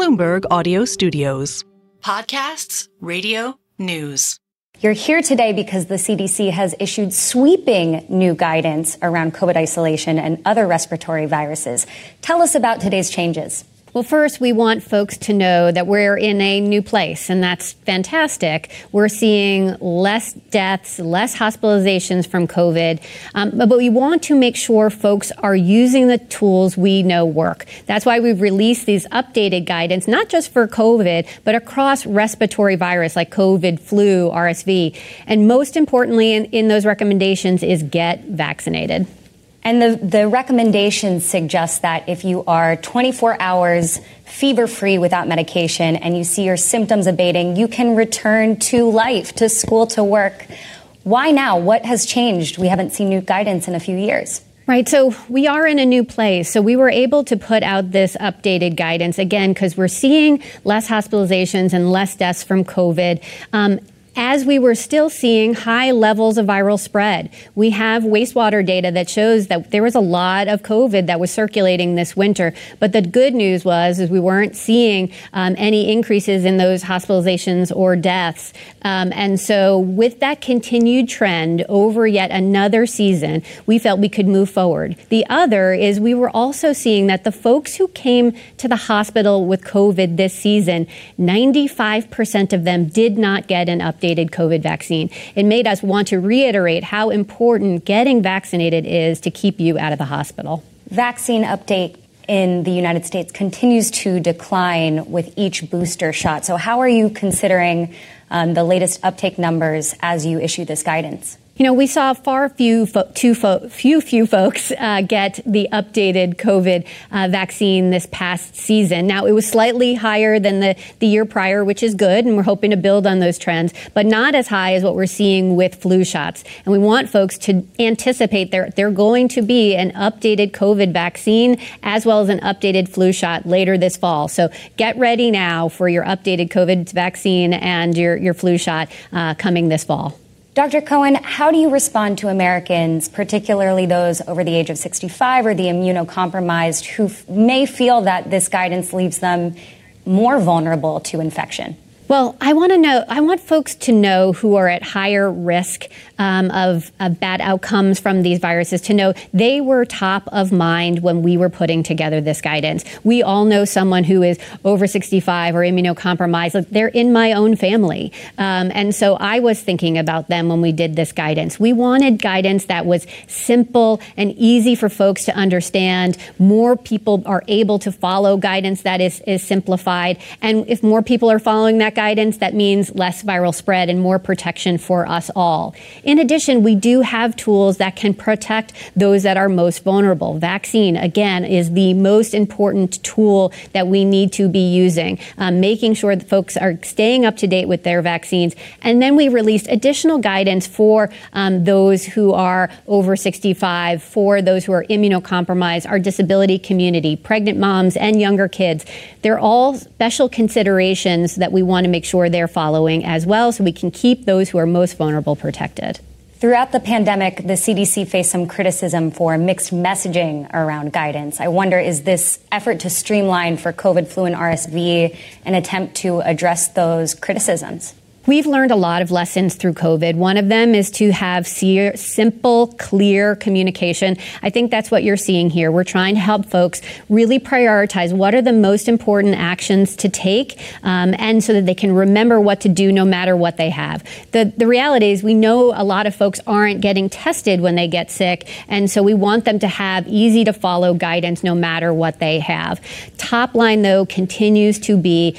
Bloomberg Audio Studios. Podcasts, radio, news. You're here today because the CDC has issued sweeping new guidance around COVID isolation and other respiratory viruses. Tell us about today's changes. Well, first, we want folks to know that we're in a new place, and that's fantastic. We're seeing less deaths, less hospitalizations from COVID, um, but we want to make sure folks are using the tools we know work. That's why we've released these updated guidance, not just for COVID, but across respiratory virus like COVID, flu, RSV. And most importantly, in, in those recommendations is get vaccinated. And the, the recommendation suggests that if you are 24 hours fever free without medication and you see your symptoms abating, you can return to life, to school, to work. Why now? What has changed? We haven't seen new guidance in a few years. Right. So we are in a new place. So we were able to put out this updated guidance again because we're seeing less hospitalizations and less deaths from COVID. Um, as we were still seeing high levels of viral spread. We have wastewater data that shows that there was a lot of COVID that was circulating this winter. But the good news was is we weren't seeing um, any increases in those hospitalizations or deaths. Um, and so with that continued trend over yet another season, we felt we could move forward. The other is we were also seeing that the folks who came to the hospital with COVID this season, 95% of them did not get an update updated COVID vaccine. It made us want to reiterate how important getting vaccinated is to keep you out of the hospital. Vaccine update in the United States continues to decline with each booster shot. So, how are you considering um, the latest uptake numbers as you issue this guidance? You know, we saw far few, fo- too fo- few, few folks uh, get the updated COVID uh, vaccine this past season. Now, it was slightly higher than the, the year prior, which is good, and we're hoping to build on those trends, but not as high as what we're seeing with flu shots. And we want folks to anticipate there, there going to be an updated COVID vaccine as well as an updated flu shot later this fall. So get ready now for your updated COVID vaccine and your, your flu shot uh, coming this fall. Dr. Cohen, how do you respond to Americans, particularly those over the age of 65 or the immunocompromised, who f- may feel that this guidance leaves them more vulnerable to infection? Well, I want to know, I want folks to know who are at higher risk um, of, of, bad outcomes from these viruses to know they were top of mind when we were putting together this guidance. We all know someone who is over 65 or immunocompromised. They're in my own family. Um, and so I was thinking about them when we did this guidance. We wanted guidance that was simple and easy for folks to understand. More people are able to follow guidance that is, is simplified. And if more people are following that guidance, that means less viral spread and more protection for us all. In addition, we do have tools that can protect those that are most vulnerable. Vaccine, again, is the most important tool that we need to be using, um, making sure that folks are staying up to date with their vaccines. And then we released additional guidance for um, those who are over 65, for those who are immunocompromised, our disability community, pregnant moms, and younger kids. They're all special considerations that we want to make sure they're following as well so we can keep those who are most vulnerable protected. Throughout the pandemic, the CDC faced some criticism for mixed messaging around guidance. I wonder, is this effort to streamline for COVID, flu, and RSV an attempt to address those criticisms? We've learned a lot of lessons through COVID. One of them is to have simple, clear communication. I think that's what you're seeing here. We're trying to help folks really prioritize what are the most important actions to take, um, and so that they can remember what to do no matter what they have. The, the reality is, we know a lot of folks aren't getting tested when they get sick, and so we want them to have easy to follow guidance no matter what they have. Top line, though, continues to be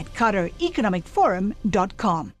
at QatarEconomicForum.com.